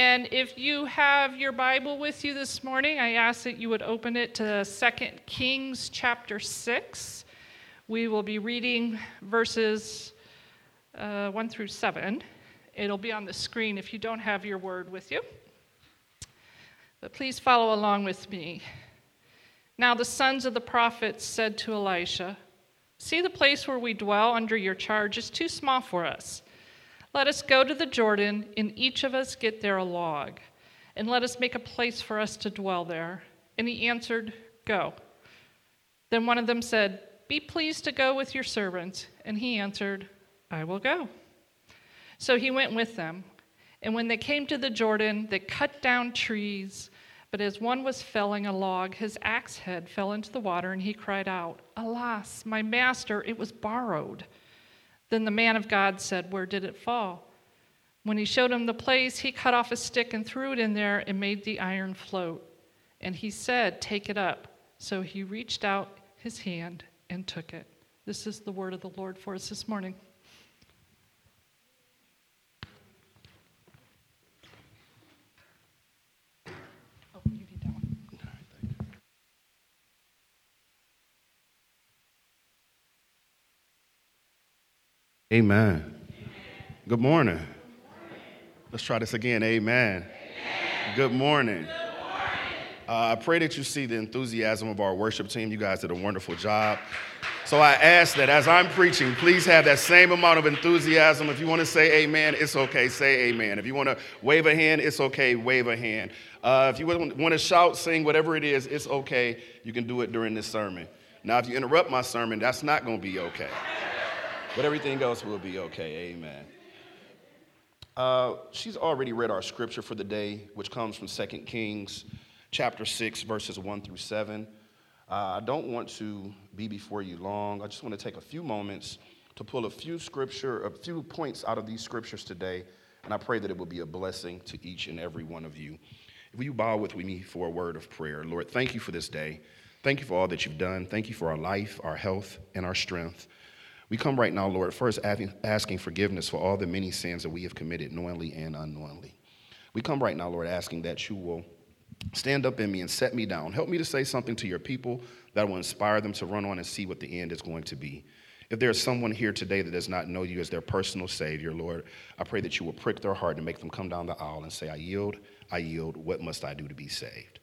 And if you have your Bible with you this morning, I ask that you would open it to 2 Kings chapter 6. We will be reading verses uh, 1 through 7. It'll be on the screen if you don't have your word with you. But please follow along with me. Now the sons of the prophets said to Elisha, See, the place where we dwell under your charge is too small for us. Let us go to the Jordan, and each of us get there a log, and let us make a place for us to dwell there. And he answered, Go. Then one of them said, Be pleased to go with your servants. And he answered, I will go. So he went with them. And when they came to the Jordan, they cut down trees but as one was felling a log, his axe head fell into the water, and he cried out, Alas, my master, it was borrowed. Then the man of God said, Where did it fall? When he showed him the place, he cut off a stick and threw it in there and made the iron float. And he said, Take it up. So he reached out his hand and took it. This is the word of the Lord for us this morning. Amen. Good morning. Let's try this again. Amen. Amen. Good morning. Uh, I pray that you see the enthusiasm of our worship team. You guys did a wonderful job. So I ask that as I'm preaching, please have that same amount of enthusiasm. If you want to say amen, it's okay, say amen. If you want to wave a hand, it's okay, wave a hand. Uh, if you want to shout, sing, whatever it is, it's okay. You can do it during this sermon. Now, if you interrupt my sermon, that's not going to be okay. But everything else will be okay. Amen. Uh, she's already read our scripture for the day, which comes from 2 Kings chapter 6, verses 1 through 7. Uh, I don't want to be before you long. I just want to take a few moments to pull a few scripture, a few points out of these scriptures today, and I pray that it will be a blessing to each and every one of you. Will you bow with me for a word of prayer? Lord, thank you for this day. Thank you for all that you've done. Thank you for our life, our health, and our strength. We come right now, Lord, first asking forgiveness for all the many sins that we have committed knowingly and unknowingly. We come right now, Lord, asking that you will stand up in me and set me down. Help me to say something to your people that will inspire them to run on and see what the end is going to be. If there is someone here today that does not know you as their personal Savior, Lord, I pray that you will prick their heart and make them come down the aisle and say, I yield, I yield. What must I do to be saved?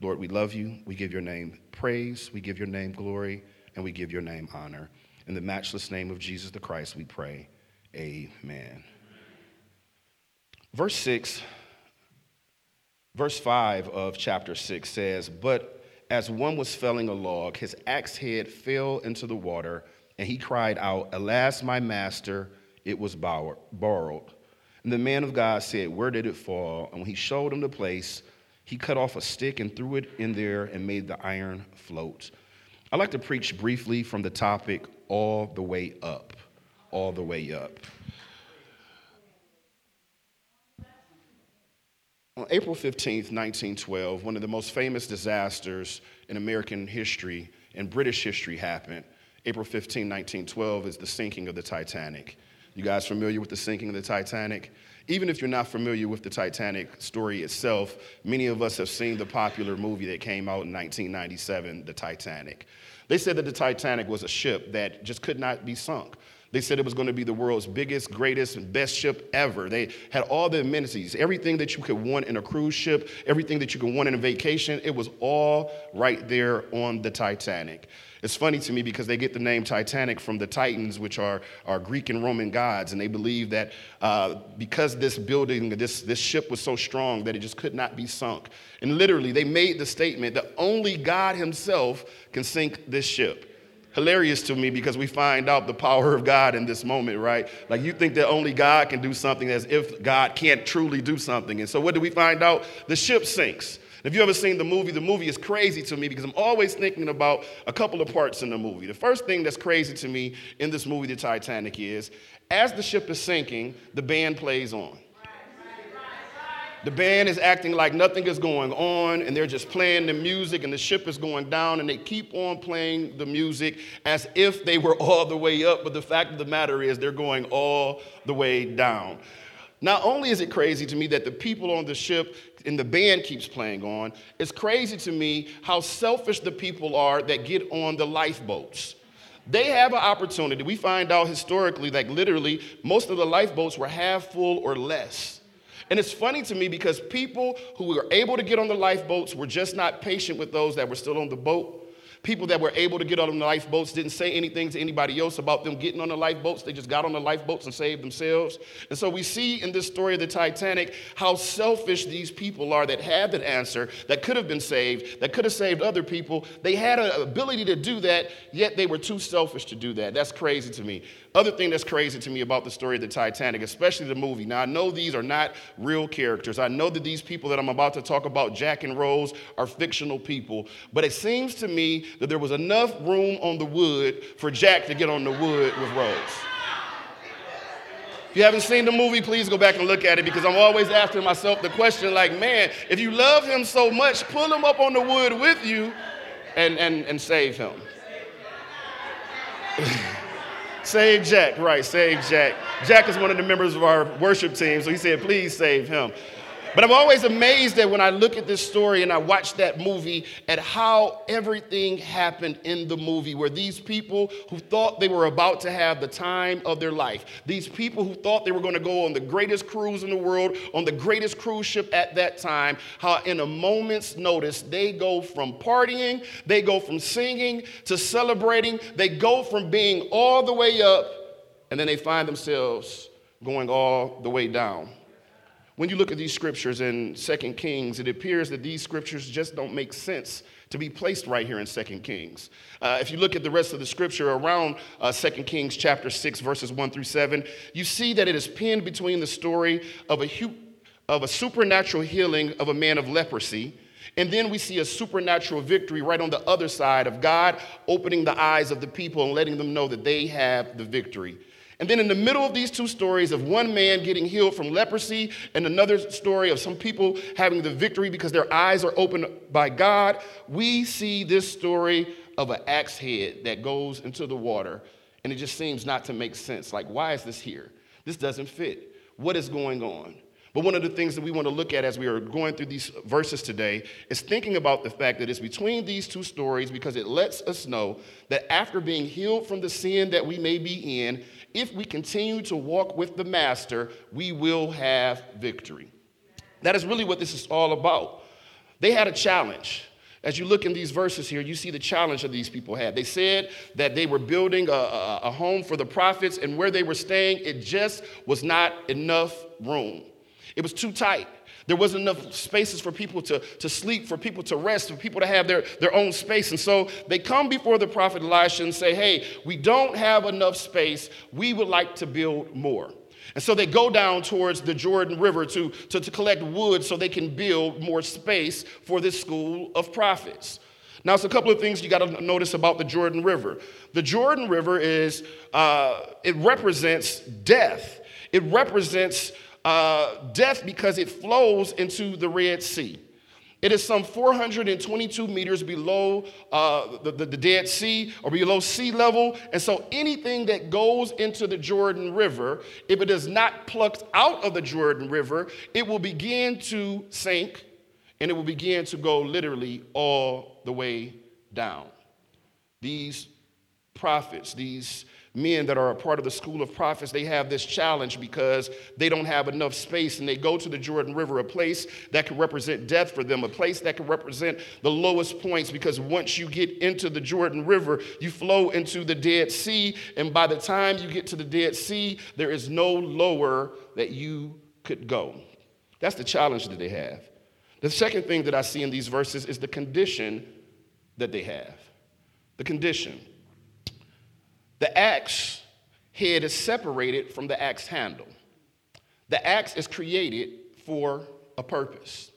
Lord, we love you. We give your name praise, we give your name glory, and we give your name honor. In the matchless name of Jesus the Christ, we pray. Amen. Verse 6, verse 5 of chapter 6 says, But as one was felling a log, his axe head fell into the water, and he cried out, Alas, my master, it was borrowed. And the man of God said, Where did it fall? And when he showed him the place, he cut off a stick and threw it in there and made the iron float. I'd like to preach briefly from the topic all the way up. All the way up. On April 15th, 1912, one of the most famous disasters in American history and British history happened. April 15, 1912 is the sinking of the Titanic. You guys familiar with the sinking of the Titanic? Even if you're not familiar with the Titanic story itself, many of us have seen the popular movie that came out in 1997, The Titanic. They said that the Titanic was a ship that just could not be sunk. They said it was going to be the world's biggest, greatest, and best ship ever. They had all the amenities, everything that you could want in a cruise ship, everything that you could want in a vacation. It was all right there on the Titanic. It's funny to me because they get the name Titanic from the Titans, which are, are Greek and Roman gods, and they believe that uh, because this building, this, this ship was so strong that it just could not be sunk. And literally, they made the statement that only God Himself can sink this ship hilarious to me because we find out the power of God in this moment, right? Like you think that only God can do something as if God can't truly do something. And so what do we find out? The ship sinks. If you ever seen the movie, the movie is crazy to me because I'm always thinking about a couple of parts in the movie. The first thing that's crazy to me in this movie, The Titanic, is as the ship is sinking, the band plays on. The band is acting like nothing is going on, and they're just playing the music, and the ship is going down, and they keep on playing the music as if they were all the way up. But the fact of the matter is, they're going all the way down. Not only is it crazy to me that the people on the ship and the band keeps playing on, it's crazy to me how selfish the people are that get on the lifeboats. They have an opportunity. We find out historically, like literally, most of the lifeboats were half full or less. And it's funny to me because people who were able to get on the lifeboats were just not patient with those that were still on the boat. People that were able to get on the lifeboats didn't say anything to anybody else about them getting on the lifeboats. They just got on the lifeboats and saved themselves. And so we see in this story of the Titanic how selfish these people are that had that answer, that could have been saved, that could have saved other people. They had an ability to do that, yet they were too selfish to do that. That's crazy to me. Other thing that's crazy to me about the story of the Titanic, especially the movie. Now, I know these are not real characters. I know that these people that I'm about to talk about, Jack and Rose, are fictional people. But it seems to me that there was enough room on the wood for Jack to get on the wood with Rose. If you haven't seen the movie, please go back and look at it because I'm always asking myself the question like, man, if you love him so much, pull him up on the wood with you and, and, and save him. Save Jack, right, save Jack. Jack is one of the members of our worship team, so he said, please save him. But I'm always amazed that when I look at this story and I watch that movie at how everything happened in the movie, where these people who thought they were about to have the time of their life, these people who thought they were going to go on the greatest cruise in the world, on the greatest cruise ship at that time, how in a moment's notice they go from partying, they go from singing to celebrating, they go from being all the way up, and then they find themselves going all the way down. When you look at these scriptures in Second Kings, it appears that these scriptures just don't make sense to be placed right here in Second Kings. Uh, if you look at the rest of the scripture around uh, 2 Kings chapter 6, verses 1 through 7, you see that it is pinned between the story of a, hu- of a supernatural healing of a man of leprosy. And then we see a supernatural victory right on the other side of God opening the eyes of the people and letting them know that they have the victory. And then in the middle of these two stories of one man getting healed from leprosy and another story of some people having the victory because their eyes are opened by God, we see this story of an axe head that goes into the water. And it just seems not to make sense. Like, why is this here? This doesn't fit. What is going on? But one of the things that we want to look at as we are going through these verses today is thinking about the fact that it's between these two stories because it lets us know that after being healed from the sin that we may be in, if we continue to walk with the Master, we will have victory. That is really what this is all about. They had a challenge. As you look in these verses here, you see the challenge that these people had. They said that they were building a, a, a home for the prophets, and where they were staying, it just was not enough room. It was too tight. There wasn't enough spaces for people to, to sleep, for people to rest, for people to have their, their own space. And so they come before the prophet Elisha and say, Hey, we don't have enough space. We would like to build more. And so they go down towards the Jordan River to, to, to collect wood so they can build more space for this school of prophets. Now, it's a couple of things you got to notice about the Jordan River. The Jordan River is, uh, it represents death. It represents uh, death because it flows into the Red Sea. It is some 422 meters below uh, the, the, the, Dead Sea or below sea level. And so anything that goes into the Jordan River, if it is not plucked out of the Jordan River, it will begin to sink and it will begin to go literally all the way down. These prophets, these men that are a part of the school of prophets, they have this challenge because they don't have enough space and they go to the Jordan River, a place that can represent death for them, a place that can represent the lowest points because once you get into the Jordan River, you flow into the Dead Sea. And by the time you get to the Dead Sea, there is no lower that you could go. That's the challenge that they have. The second thing that I see in these verses is the condition that they have. The condition. The axe head is separated from the axe handle. The axe is created for a purpose.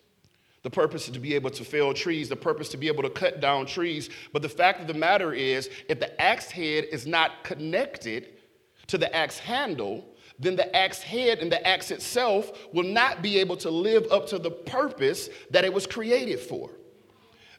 The purpose is to be able to fell trees, the purpose to be able to cut down trees. But the fact of the matter is, if the axe head is not connected to the axe handle, then the axe head and the axe itself will not be able to live up to the purpose that it was created for.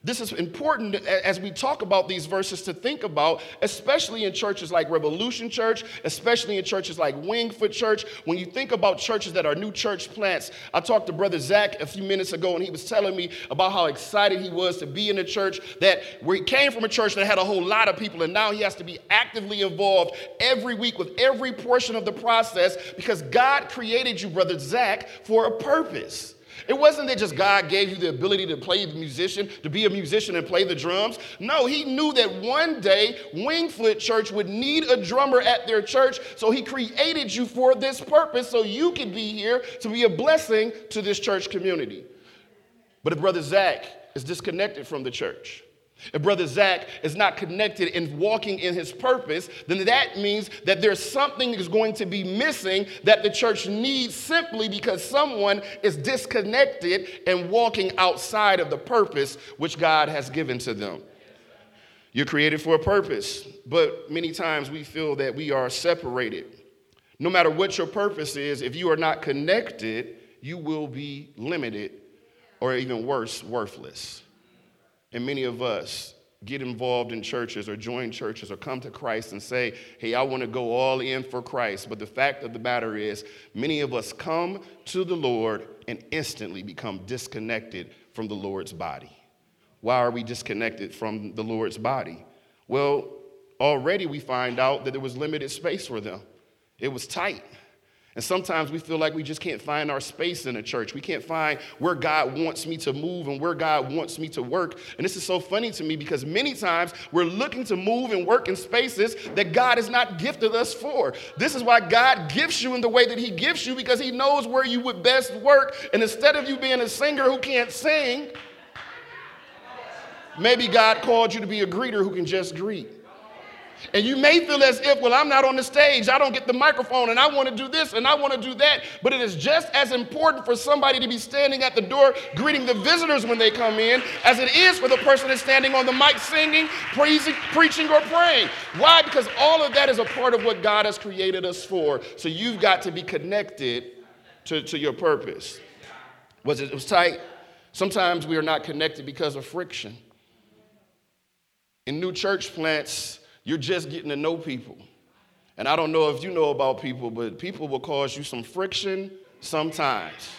This is important as we talk about these verses to think about, especially in churches like Revolution Church, especially in churches like Wingfoot Church. When you think about churches that are new church plants, I talked to Brother Zach a few minutes ago, and he was telling me about how excited he was to be in a church that where he came from a church that had a whole lot of people, and now he has to be actively involved every week with every portion of the process because God created you, Brother Zach, for a purpose. It wasn't that just God gave you the ability to play the musician, to be a musician and play the drums. No, He knew that one day Wingfoot Church would need a drummer at their church, so He created you for this purpose so you could be here to be a blessing to this church community. But if Brother Zach is disconnected from the church, if Brother Zach is not connected and walking in his purpose, then that means that there's something is going to be missing that the church needs simply because someone is disconnected and walking outside of the purpose which God has given to them. You're created for a purpose, but many times we feel that we are separated. No matter what your purpose is, if you are not connected, you will be limited or even worse, worthless. And many of us get involved in churches or join churches or come to Christ and say, hey, I want to go all in for Christ. But the fact of the matter is, many of us come to the Lord and instantly become disconnected from the Lord's body. Why are we disconnected from the Lord's body? Well, already we find out that there was limited space for them, it was tight. And sometimes we feel like we just can't find our space in a church. We can't find where God wants me to move and where God wants me to work. And this is so funny to me because many times we're looking to move and work in spaces that God has not gifted us for. This is why God gifts you in the way that He gifts you because He knows where you would best work. And instead of you being a singer who can't sing, maybe God called you to be a greeter who can just greet. And you may feel as if, well, I'm not on the stage, I don't get the microphone, and I want to do this and I want to do that. But it is just as important for somebody to be standing at the door greeting the visitors when they come in as it is for the person that's standing on the mic singing, praising, preaching, or praying. Why? Because all of that is a part of what God has created us for. So you've got to be connected to, to your purpose. Was it, it was tight? Sometimes we are not connected because of friction. In new church plants, you're just getting to know people. And I don't know if you know about people, but people will cause you some friction sometimes.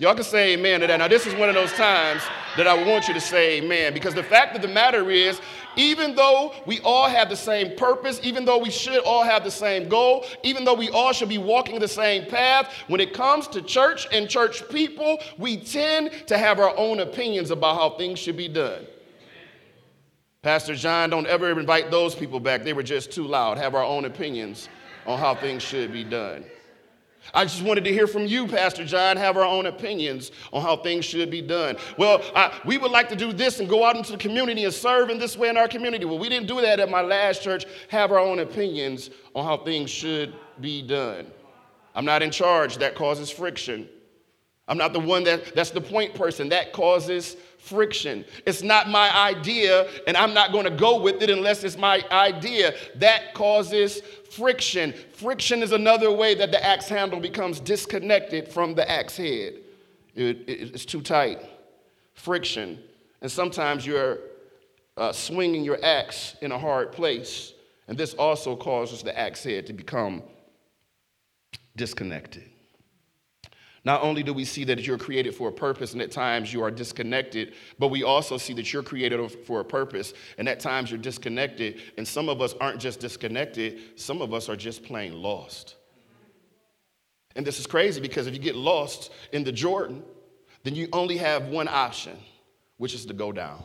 Y'all can say amen to that. Now, this is one of those times that I want you to say amen because the fact of the matter is, even though we all have the same purpose, even though we should all have the same goal, even though we all should be walking the same path, when it comes to church and church people, we tend to have our own opinions about how things should be done. Pastor John, don't ever invite those people back. They were just too loud. Have our own opinions on how things should be done. I just wanted to hear from you, Pastor John, have our own opinions on how things should be done. Well, I, we would like to do this and go out into the community and serve in this way in our community. Well, we didn't do that at my last church. Have our own opinions on how things should be done. I'm not in charge. That causes friction. I'm not the one that, that's the point person. That causes friction. It's not my idea, and I'm not going to go with it unless it's my idea. That causes friction. Friction is another way that the axe handle becomes disconnected from the axe head. It, it, it's too tight. Friction. And sometimes you're uh, swinging your axe in a hard place, and this also causes the axe head to become disconnected. Not only do we see that you're created for a purpose and at times you are disconnected, but we also see that you're created for a purpose and at times you're disconnected. And some of us aren't just disconnected, some of us are just plain lost. And this is crazy because if you get lost in the Jordan, then you only have one option, which is to go down.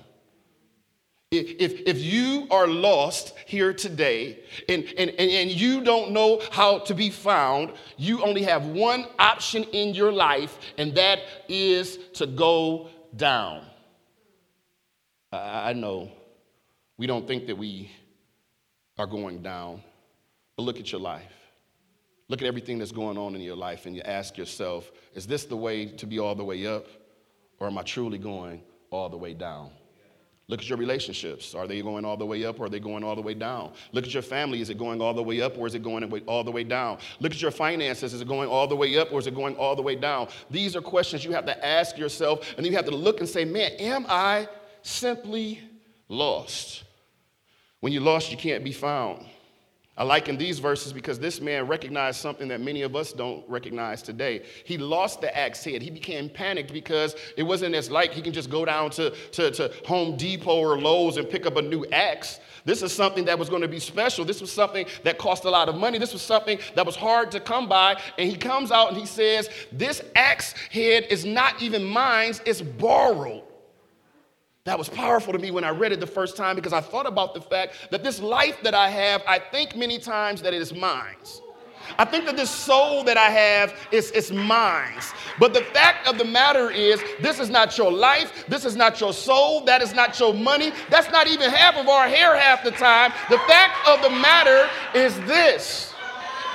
If, if you are lost here today and, and, and you don't know how to be found, you only have one option in your life, and that is to go down. I know we don't think that we are going down, but look at your life. Look at everything that's going on in your life, and you ask yourself, is this the way to be all the way up, or am I truly going all the way down? Look at your relationships. Are they going all the way up or are they going all the way down? Look at your family. Is it going all the way up or is it going all the way down? Look at your finances. Is it going all the way up or is it going all the way down? These are questions you have to ask yourself and you have to look and say, man, am I simply lost. When you're lost, you can't be found. I like in these verses because this man recognized something that many of us don't recognize today. He lost the axe head. He became panicked because it wasn't as like he can just go down to, to, to Home Depot or Lowe's and pick up a new axe. This is something that was going to be special. This was something that cost a lot of money. This was something that was hard to come by. And he comes out and he says, This axe head is not even mine, it's borrowed. That was powerful to me when I read it the first time because I thought about the fact that this life that I have, I think many times that it is mine. I think that this soul that I have is, is mine. But the fact of the matter is, this is not your life. This is not your soul. That is not your money. That's not even half of our hair half the time. The fact of the matter is this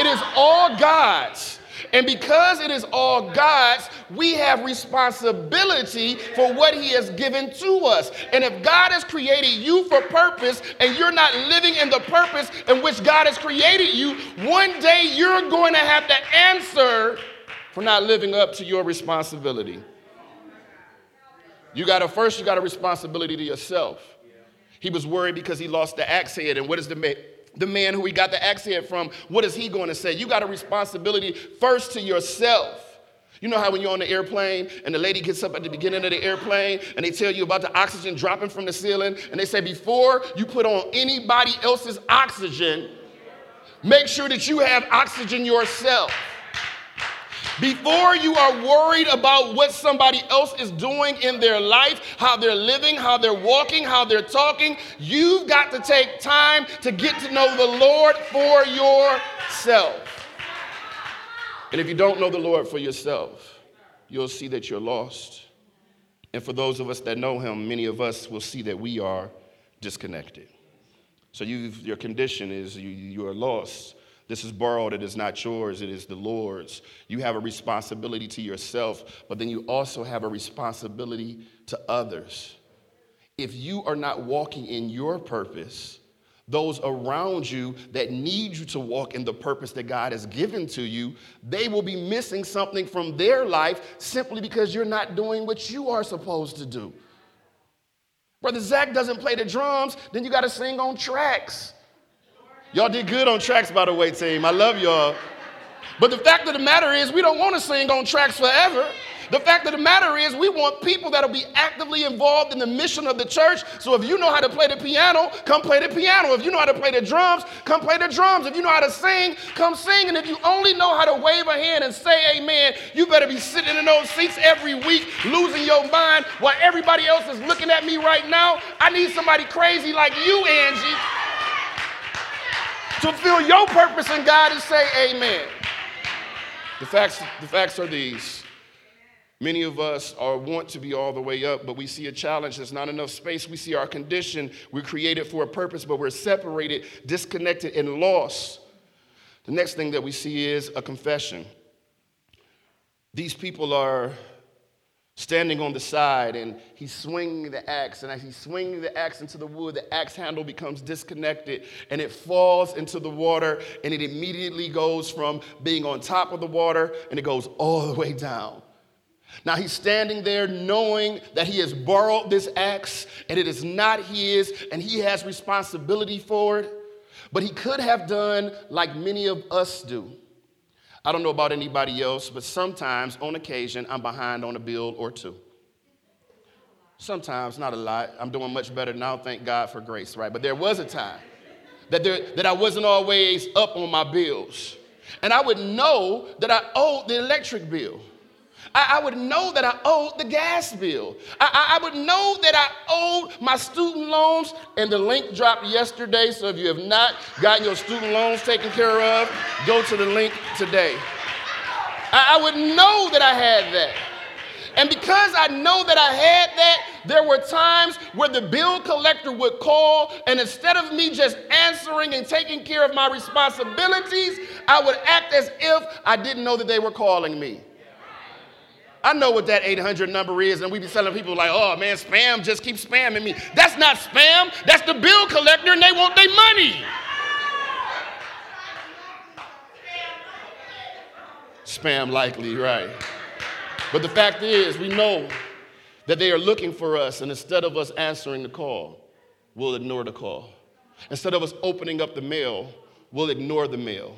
it is all God's. And because it is all God's, we have responsibility for what He has given to us. And if God has created you for purpose and you're not living in the purpose in which God has created you, one day you're going to have to answer for not living up to your responsibility. You got to first, you got a responsibility to yourself. He was worried because he lost the axe head. And what is the the man who he got the accent from, what is he going to say? You got a responsibility first to yourself. You know how when you're on the airplane and the lady gets up at the beginning of the airplane and they tell you about the oxygen dropping from the ceiling and they say, before you put on anybody else's oxygen, make sure that you have oxygen yourself. Before you are worried about what somebody else is doing in their life, how they're living, how they're walking, how they're talking, you've got to take time to get to know the Lord for yourself. And if you don't know the Lord for yourself, you'll see that you're lost. And for those of us that know Him, many of us will see that we are disconnected. So your condition is you, you are lost this is borrowed, it is not yours, it is the Lord's. You have a responsibility to yourself, but then you also have a responsibility to others. If you are not walking in your purpose, those around you that need you to walk in the purpose that God has given to you, they will be missing something from their life simply because you're not doing what you are supposed to do. Brother Zach doesn't play the drums, then you got to sing on tracks. Y'all did good on tracks, by the way, team. I love y'all. But the fact of the matter is, we don't want to sing on tracks forever. The fact of the matter is, we want people that'll be actively involved in the mission of the church. So if you know how to play the piano, come play the piano. If you know how to play the drums, come play the drums. If you know how to sing, come sing. And if you only know how to wave a hand and say amen, you better be sitting in those seats every week, losing your mind while everybody else is looking at me right now. I need somebody crazy like you, Angie fulfill your purpose in God and say amen. The facts, the facts are these. Many of us are want to be all the way up, but we see a challenge. There's not enough space. We see our condition. We're created for a purpose, but we're separated, disconnected, and lost. The next thing that we see is a confession. These people are standing on the side and he's swinging the axe. And as he's swinging the axe into the wood, the axe handle becomes disconnected and it falls into the water and it immediately goes from being on top of the water and it goes all the way down. Now he's standing there knowing that he has borrowed this axe and it is not his and he has responsibility for it. But he could have done like many of us do. I don't know about anybody else, but sometimes on occasion, I'm behind on a bill or two. Sometimes, not a lot. I'm doing much better now, thank God for grace, right? But there was a time that, there, that I wasn't always up on my bills. And I would know that I owed the electric bill. I, I, would know that I owed the gas bill. I, I, would know that I owed my student loans, and the link dropped yesterday. So if you have not gotten your student loans taken care of, go to the link today. I, I would know that I had that. And because I know that I had that, there were times where the bill collector would call, and instead of me just answering and taking care of my responsibilities, I would act as if I didn't know that they were calling me. I know what that 800 number is, and we be telling people like, oh man, spam just keep spamming me. That's not spam, that's the bill collector, and they want their money. Spam likely, right. But the fact is, we know That they are looking for us, and instead of us answering the call, we'll ignore the call. Instead of us opening up the mail, we'll ignore the mail.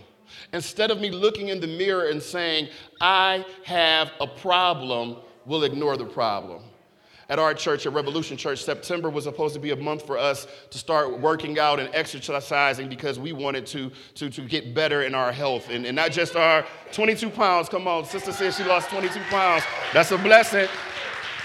Instead of me looking in the mirror and saying, I have a problem, we'll ignore the problem. At our church, at Revolution Church, September was supposed to be a month for us to start working out and exercising because we wanted to, to, to get better in our health. And, and not just our 22 pounds. Come on, sister says she lost 22 pounds. That's a blessing.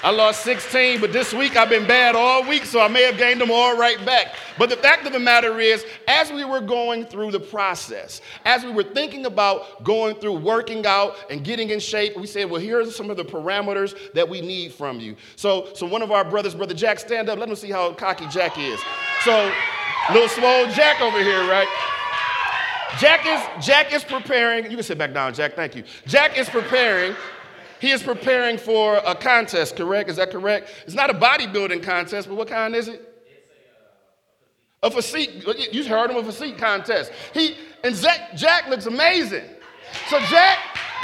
I lost 16, but this week I've been bad all week, so I may have gained them all right back. But the fact of the matter is, as we were going through the process, as we were thinking about going through working out and getting in shape, we said, well, here are some of the parameters that we need from you. So, so one of our brothers, Brother Jack, stand up. Let them see how cocky Jack is. So, little small Jack over here, right? Jack is, Jack is preparing. You can sit back down, Jack. Thank you. Jack is preparing he is preparing for a contest, correct? Is that correct? It's not a bodybuilding contest, but what kind is it? A physique. You heard him a physique contest. He and Jack, Jack looks amazing. So Jack,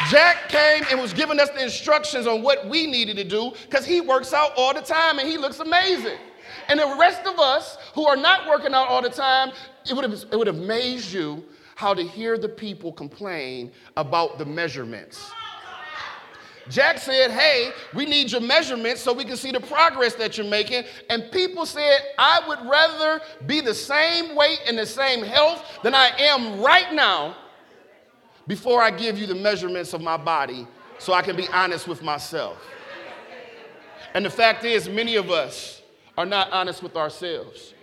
Jack came and was giving us the instructions on what we needed to do because he works out all the time and he looks amazing. And the rest of us who are not working out all the time, it would have, it would have amazed you how to hear the people complain about the measurements. Jack said, Hey, we need your measurements so we can see the progress that you're making. And people said, I would rather be the same weight and the same health than I am right now before I give you the measurements of my body so I can be honest with myself. And the fact is, many of us are not honest with ourselves.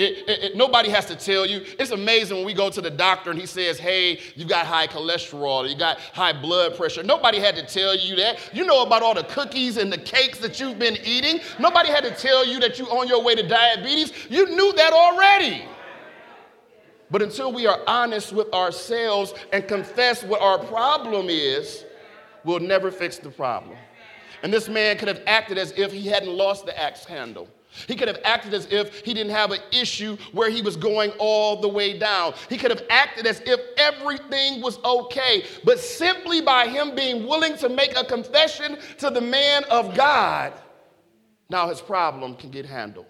It, it, it, nobody has to tell you. It's amazing when we go to the doctor and he says, hey, you got high cholesterol, you got high blood pressure. Nobody had to tell you that. You know about all the cookies and the cakes that you've been eating. Nobody had to tell you that you're on your way to diabetes. You knew that already. But until we are honest with ourselves and confess what our problem is, we'll never fix the problem. And this man could have acted as if he hadn't lost the axe handle. He could have acted as if he didn't have an issue where he was going all the way down. He could have acted as if everything was okay. But simply by him being willing to make a confession to the man of God, now his problem can get handled.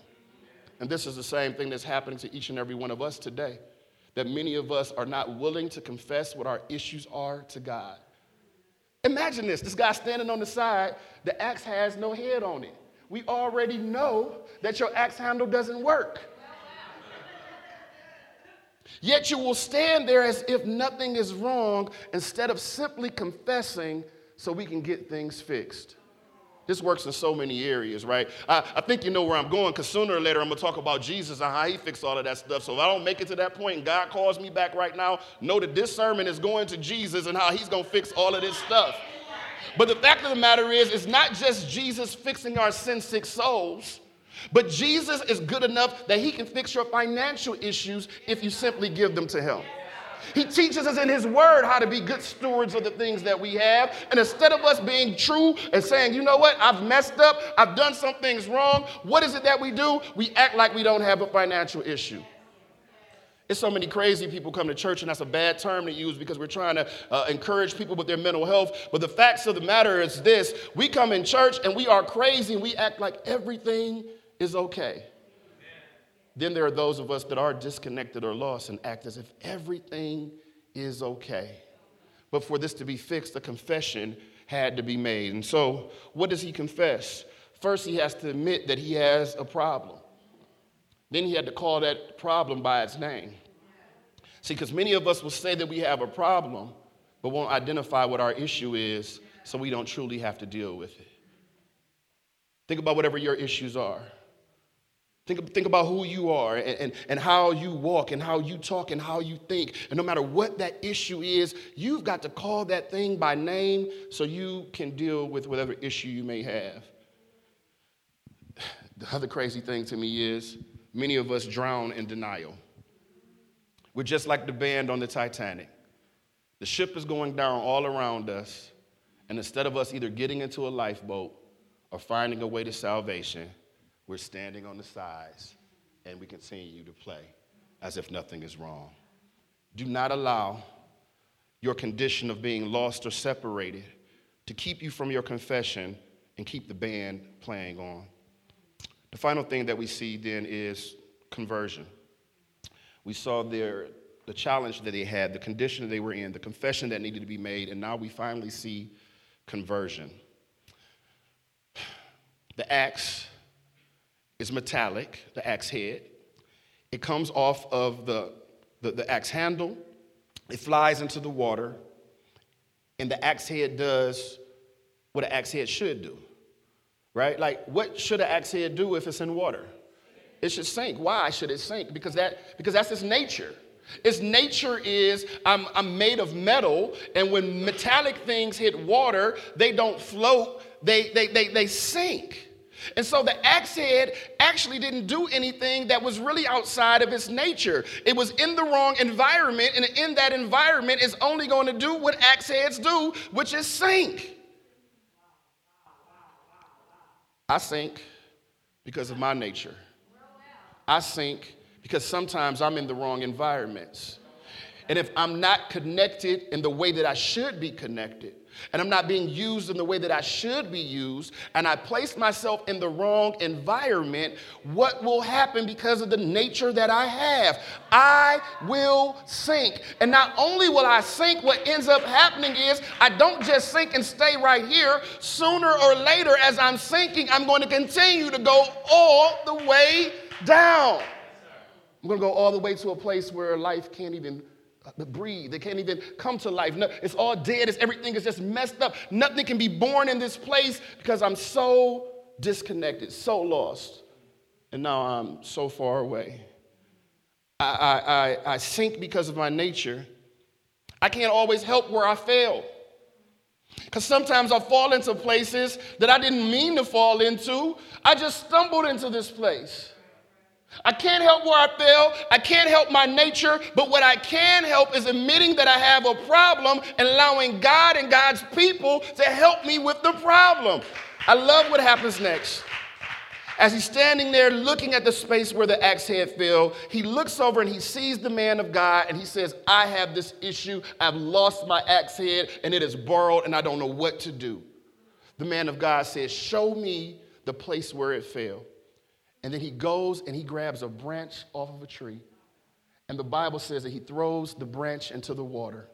And this is the same thing that's happening to each and every one of us today. That many of us are not willing to confess what our issues are to God. Imagine this this guy standing on the side, the axe has no head on it we already know that your axe handle doesn't work. Yet you will stand there as if nothing is wrong instead of simply confessing so we can get things fixed. This works in so many areas, right? I, I think you know where I'm going because sooner or later I'm going to talk about Jesus and how he fixed all of that stuff. So if I don't make it to that point and God calls me back right now, know that this sermon is going to Jesus and how he's going to fix all of this stuff. But the fact of the matter is, it's not just Jesus fixing our sin sick souls, but Jesus is good enough that he can fix your financial issues if you simply give them to him. He teaches us in His Word how to be good stewards of the things that we have. And instead of us being true and saying, you know what, I've messed up, I've done some things wrong, what is it that we do? We act like we don't have a financial issue. It's so many crazy people come to church, and that's a bad term to use because we're trying to uh, encourage people with their mental health. But the facts of the matter is this we come in church and we are crazy and we act like everything is okay. Then there are those of us that are disconnected or lost and act as if everything is okay. But for this to be fixed, a confession had to be made. And so, what does he confess? First, he has to admit that he has a problem. Then he had to call that problem by its name. See, because many of us will say that we have a problem, but won't identify what our issue is, so we don't truly have to deal with it. Think about whatever your issues are. Think, think about who you are and, and, and how you walk and how you talk and how you think. And no matter what that issue is, you've got to call that thing by name so you can deal with whatever issue you may have. The other crazy thing to me is many of us drown in denial. We're just like the band on the Titanic. The ship is going down all around us, and instead of us either getting into a lifeboat or finding a way to salvation, we're standing on the sides and we continue to play as if nothing is wrong. Do not allow your condition of being lost or separated to keep you from your confession and keep the band playing on. The final thing that we see then is conversion. We saw their, the challenge that they had, the condition they were in, the confession that needed to be made, and now we finally see conversion. The axe is metallic, the axe head. It comes off of the, the, the axe handle, it flies into the water, and the axe head does what an axe head should do, right? Like, what should an axe head do if it's in water? It should sink. Why should it sink? Because, that, because that's its nature. Its nature is I'm, I'm made of metal, and when metallic things hit water, they don't float, they, they, they, they sink. And so the axe head actually didn't do anything that was really outside of its nature. It was in the wrong environment, and in that environment is only going to do what axe heads do, which is sink. I sink because of my nature. I sink because sometimes I'm in the wrong environments. And if I'm not connected in the way that I should be connected, and I'm not being used in the way that I should be used, and I place myself in the wrong environment, what will happen because of the nature that I have? I will sink. And not only will I sink, what ends up happening is I don't just sink and stay right here. Sooner or later, as I'm sinking, I'm going to continue to go all the way down. I'm going to go all the way to a place where life can't even uh, breathe. They can't even come to life. No, it's all dead. It's, everything is just messed up. Nothing can be born in this place because I'm so disconnected, so lost. And now I'm so far away. I, I, I, I sink because of my nature. I can't always help where I fail. Because sometimes I fall into places that I didn't mean to fall into. I just stumbled into this place. I can't help where I fell. I can't help my nature. But what I can help is admitting that I have a problem and allowing God and God's people to help me with the problem. I love what happens next. As he's standing there looking at the space where the axe head fell, he looks over and he sees the man of God and he says, I have this issue. I've lost my axe head and it is borrowed and I don't know what to do. The man of God says, Show me the place where it fell. And then he goes and he grabs a branch off of a tree. And the Bible says that he throws the branch into the water.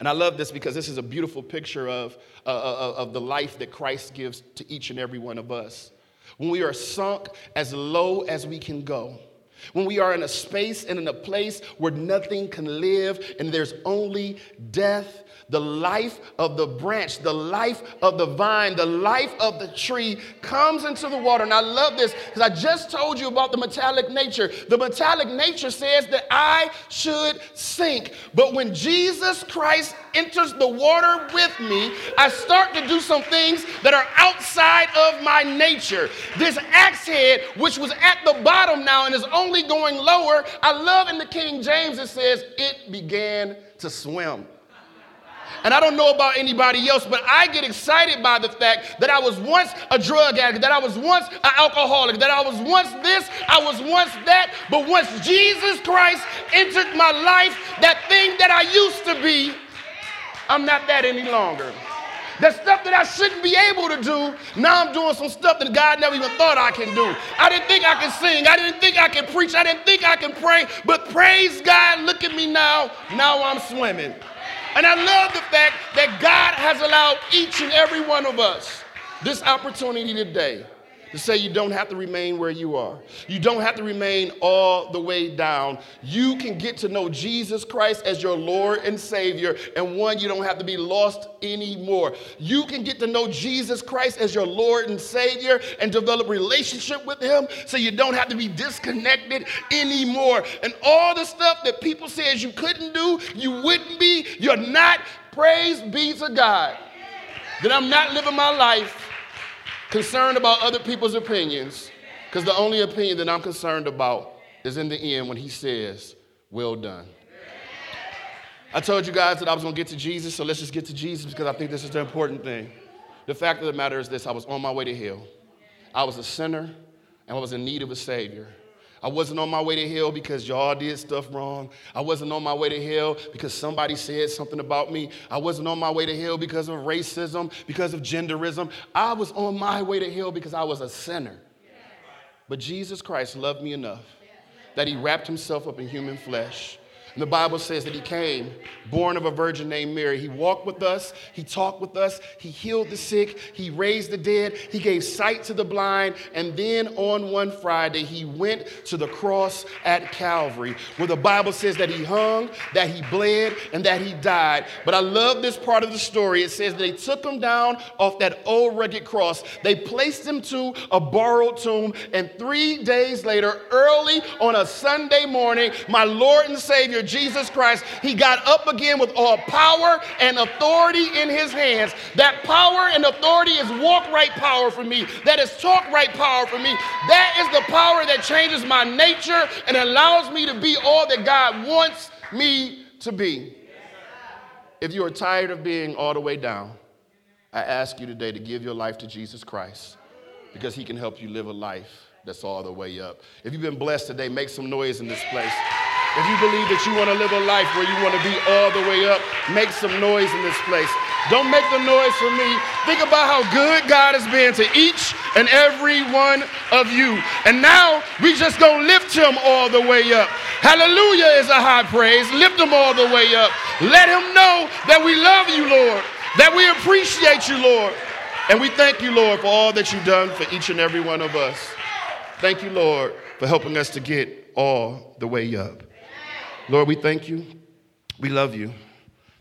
And I love this because this is a beautiful picture of, uh, uh, uh, of the life that Christ gives to each and every one of us. When we are sunk as low as we can go, when we are in a space and in a place where nothing can live and there's only death the life of the branch, the life of the vine, the life of the tree comes into the water. And I love this because I just told you about the metallic nature. The metallic nature says that I should sink. But when Jesus Christ enters the water with me, I start to do some things that are outside of my nature. This axe head, which was at the bottom now and is only going lower, I love in the King James it says, it began to swim. And I don't know about anybody else, but I get excited by the fact that I was once a drug addict, that I was once an alcoholic, that I was once this, I was once that. But once Jesus Christ entered my life, that thing that I used to be, I'm not that any longer. The stuff that I shouldn't be able to do, now I'm doing some stuff that God never even thought I can do. I didn't think I could sing. I didn't think I could preach. I didn't think I could pray. But praise God, look at me now. Now I'm swimming. And I love the fact that God has allowed each and every one of us this opportunity today to say you don't have to remain where you are. You don't have to remain all the way down. You can get to know Jesus Christ as your Lord and Savior, and one, you don't have to be lost anymore. You can get to know Jesus Christ as your Lord and Savior and develop relationship with Him so you don't have to be disconnected anymore. And all the stuff that people says you couldn't do, you wouldn't be, you're not. Praise be to God that I'm not living my life concerned about other people's opinions, because the only opinion that I'm concerned about is in the end when he says, Well done. I told you guys that I was going to get to Jesus, so let's just get to Jesus because I think this is the important thing. The fact of the matter is this I was on my way to hell. I was a sinner and I was in need of a Savior. I wasn't on my way to hell because y'all did stuff wrong. I wasn't on my way to hell because somebody said something about me. I wasn't on my way to hell because of racism, because of genderism. I was on my way to hell because I was a sinner. But Jesus Christ loved me enough that he wrapped himself up in human flesh and the Bible says that he came, born of a virgin named Mary. He walked with us, he talked with us, he healed the sick, he raised the dead, he gave sight to the blind. And then on one Friday, he went to the cross at Calvary, where the Bible says that he hung, that he bled, and that he died. But I love this part of the story. It says they took him down off that old rugged cross, they placed him to a borrowed tomb, and three days later, early on a Sunday morning, my Lord and Savior Jesus Christ, he got up again with all power and authority in his hands. That power and authority is walk right power for me. That is talk right power for me. That is the power that changes my nature and allows me to be all that God wants me to be. If you are tired of being all the way down, I ask you today to give your life to Jesus Christ because he can help you live a life that's all the way up. If you've been blessed today, make some noise in this place. If you believe that you want to live a life where you want to be all the way up, make some noise in this place. Don't make the noise for me. Think about how good God has been to each and every one of you. And now we just gonna lift him all the way up. Hallelujah is a high praise. Lift him all the way up. Let him know that we love you, Lord, that we appreciate you, Lord. And we thank you, Lord, for all that you've done for each and every one of us. Thank you, Lord, for helping us to get all the way up. Lord, we thank you. We love you.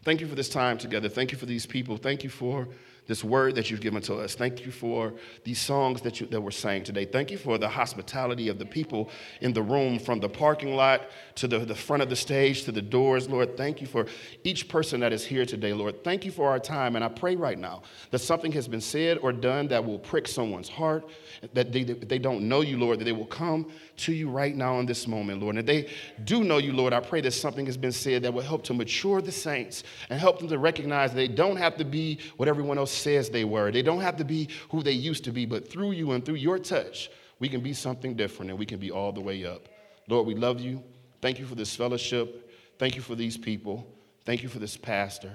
Thank you for this time together. Thank you for these people. Thank you for this word that you've given to us. Thank you for these songs that, you, that we're saying today. Thank you for the hospitality of the people in the room, from the parking lot to the, the front of the stage to the doors. Lord, thank you for each person that is here today, Lord. Thank you for our time. And I pray right now that something has been said or done that will prick someone's heart, that they, they don't know you, Lord, that they will come to you right now in this moment, Lord. And they do know you, Lord, I pray that something has been said that will help to mature the saints and help them to recognize that they don't have to be what everyone else says they were. They don't have to be who they used to be, but through you and through your touch, we can be something different and we can be all the way up. Lord, we love you. Thank you for this fellowship. Thank you for these people. Thank you for this pastor.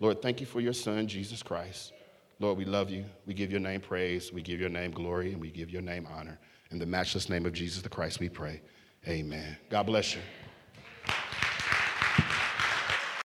Lord, thank you for your son, Jesus Christ. Lord, we love you. We give your name praise. We give your name glory, and we give your name honor. In the matchless name of Jesus the Christ, we pray. Amen. God bless you.